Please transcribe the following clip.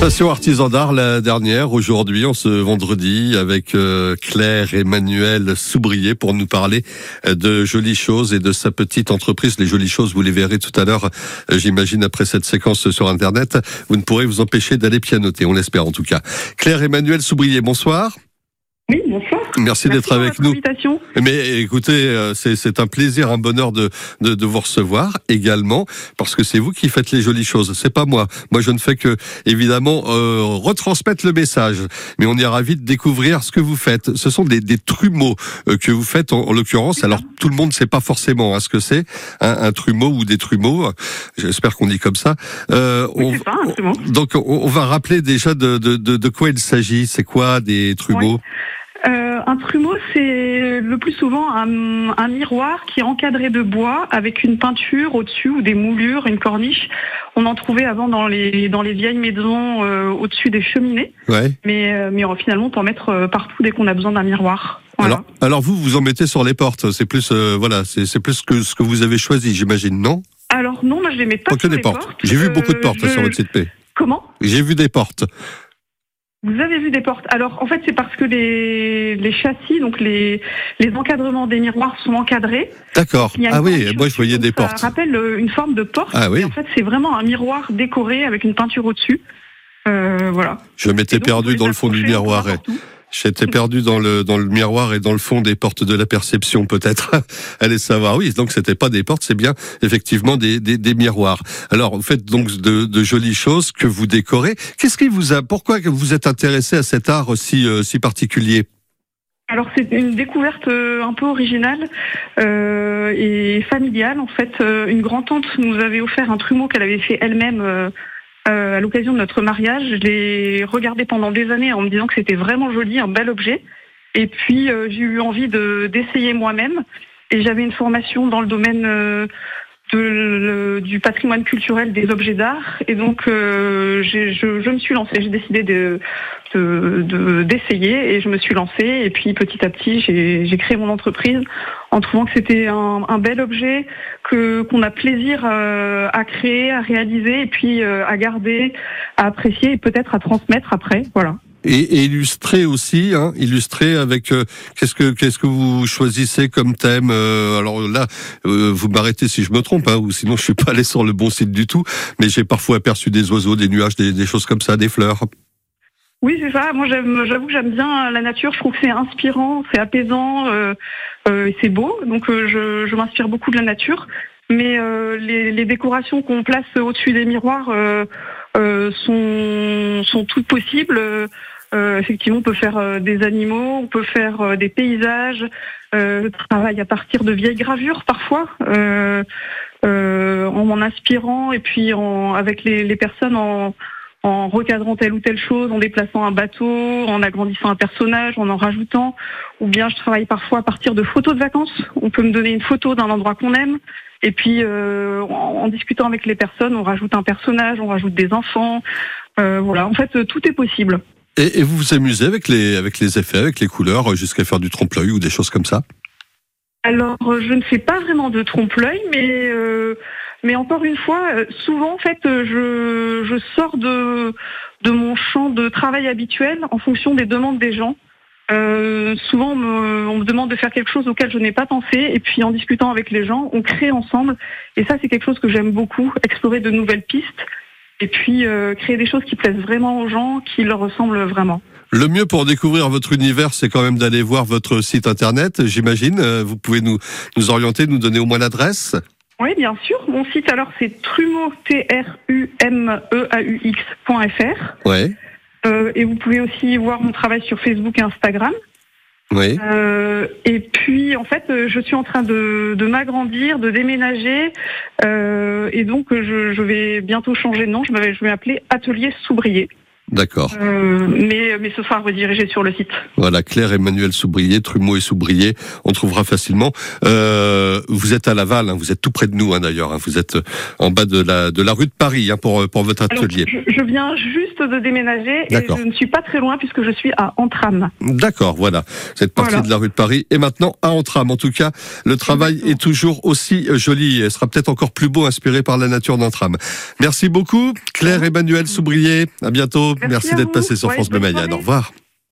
Passion artisan d'art la dernière aujourd'hui en ce vendredi avec euh, Claire Emmanuel Soubrier pour nous parler euh, de jolies choses et de sa petite entreprise. Les jolies choses, vous les verrez tout à l'heure, euh, j'imagine après cette séquence sur internet. Vous ne pourrez vous empêcher d'aller pianoter, on l'espère en tout cas. Claire Emmanuel Soubrier, bonsoir. Oui, bonsoir. Merci, d'être avec nous. Mais écoutez, euh, c'est un plaisir, un bonheur de, de, de, vous recevoir également, parce que c'est vous qui faites les jolies choses. C'est pas moi. Moi, je ne fais que, évidemment, euh, retransmettre le message. Mais on est ravi de découvrir ce que vous faites. Ce sont des, des trumeaux euh, que vous faites, en, l'occurrence. Alors, tout le monde ne sait pas forcément hein, ce que c'est, hein, un trumeau ou des trumeaux. J'espère qu'on dit comme ça. Euh, on, pas, trumeau. Donc, on, va rappeler déjà de, de, de, de quoi il s'agit. C'est quoi des trumeaux? Euh, un trumeau, c'est le plus souvent un, un, miroir qui est encadré de bois avec une peinture au-dessus ou des moulures, une corniche. On en trouvait avant dans les dans les vieilles maisons euh, au-dessus des cheminées. Ouais. Mais euh, mais finalement, on peut en mettre partout dès qu'on a besoin d'un miroir. Voilà. Alors, alors vous, vous en mettez sur les portes. C'est plus voilà, c'est plus que ce que vous avez choisi, j'imagine, non? Alors non, moi je les mets pas, pas que des portes. J'ai vu beaucoup de portes sur votre site P. Comment? J'ai vu des portes. Vous avez vu des portes. Alors en fait c'est parce que les, les châssis, donc les, les encadrements des miroirs sont encadrés. D'accord. Ah oui, moi je voyais des portes. Ça rappelle euh, une forme de porte. Ah oui. en fait c'est vraiment un miroir décoré avec une peinture au-dessus. Euh, voilà. Je m'étais perdu dans le fond du miroir. J'étais perdu dans le dans le miroir et dans le fond des portes de la perception peut-être. Allez savoir. Oui, donc c'était pas des portes, c'est bien effectivement des, des, des, miroirs. Alors vous faites donc de, de jolies choses que vous décorez. Qu'est-ce qui vous a Pourquoi vous êtes intéressé à cet art si euh, si particulier? Alors c'est une découverte euh, un peu originale euh, et familiale en fait. Euh, une grand-tante nous avait offert un trumeau qu'elle avait fait elle-même euh, euh, à l'occasion de notre mariage. Je l'ai regardé pendant des années en me disant que c'était vraiment joli, un bel objet. Et puis euh, j'ai eu envie de d'essayer moi-même. Et j'avais une formation dans le domaine euh, du patrimoine culturel des objets d'art. Et donc je, je, me suis lancée. J'ai décidé de d'essayer de, et je me suis lancée. Et puis petit à petit, j'ai créé mon entreprise en trouvant que c'était un, un, bel objet que qu'on a plaisir euh, à créer, à réaliser et puis euh, à garder, à apprécier et peut-être à transmettre après. Voilà. Et, et illustrer aussi, hein, illustrer avec euh, qu'est-ce que qu'est-ce que vous choisissez comme thème. alors là, vous m'arrêtez si je me trompe, hein, ou sinon je suis pas allé sur le bon site du tout. Mais j'ai parfois aperçu des oiseaux, des nuages, des, des choses comme ça, des fleurs. Oui, c'est ça. Moi, j'avoue que j'aime bien la nature. Je trouve que c'est inspirant, c'est apaisant, euh, euh, c'est beau. Donc, euh, je, je m'inspire beaucoup de la nature. Mais euh, les, les, décorations qu'on place au-dessus des miroirs euh, euh, sont, sont toutes possibles. effectivement, on peut faire des animaux, on peut faire des paysages. je travaille à partir de vieilles gravures parfois. en m'en inspirant et puis en, avec les, les personnes en, en recadrant telle ou telle chose, en déplaçant un bateau, en agrandissant un personnage, en en rajoutant. Ou bien je travaille parfois à partir de photos de vacances. On peut me donner une photo d'un endroit qu'on aime. Et puis euh, en, discutant avec les personnes, on rajoute un personnage, on rajoute des enfants. Euh, voilà, en fait, tout est possible. Et, et, vous vous amusez avec les, avec les effets, avec les couleurs, jusqu'à faire du trompe-l'œil ou des choses comme ça Alors, je ne fais pas vraiment de trompe-l'œil, mais... Euh, mais encore une fois, euh, souvent, en fait, euh, je, je sors de, de mon champ de travail habituel en fonction des demandes des gens. Euh, souvent, on me, on me, demande de faire quelque chose auquel je n'ai pas pensé, et puis en discutant avec les gens, on crée ensemble. Et ça, c'est quelque chose que j'aime beaucoup, explorer de nouvelles pistes, et puis euh, créer des choses qui plaisent vraiment aux gens, qui leur ressemblent vraiment. Le mieux pour découvrir votre univers, c'est quand même d'aller voir votre site internet, j'imagine. Vous pouvez nous, nous orienter, nous donner au moins l'adresse oui, bien sûr. Mon site, alors, c'est trumeau, t r u m e a u x.fr. Ouais. Euh, et vous pouvez aussi voir mon travail sur Facebook et Instagram. Oui. Euh, et puis, en fait, euh, je suis en train de, de m'agrandir, de déménager, euh, et donc je, je, vais bientôt changer de nom. Je, je vais m'appeler Atelier Soubrier. D'accord. mais, mais ce sera redirigé sur le site. Voilà, Claire Emmanuel Soubrier, Trumeau et Soubrier, on trouvera facilement. vous êtes à Laval, hein, vous êtes tout près de nous hein, d'ailleurs. Hein, vous êtes en bas de la de la rue de Paris pour pour votre atelier. je, viens juste de déménager et je ne suis pas très loin puisque je suis à Antram. D'accord, voilà. Cette partie de la rue de Paris et maintenant à Antram. En tout cas, le travail est toujours aussi joli et sera peut-être encore plus beau, inspiré par la nature d'Antram. Merci beaucoup, Claire Emmanuel Soubrier. À bientôt. Merci, d'être passé sur France Bleu Mayenne. Au revoir.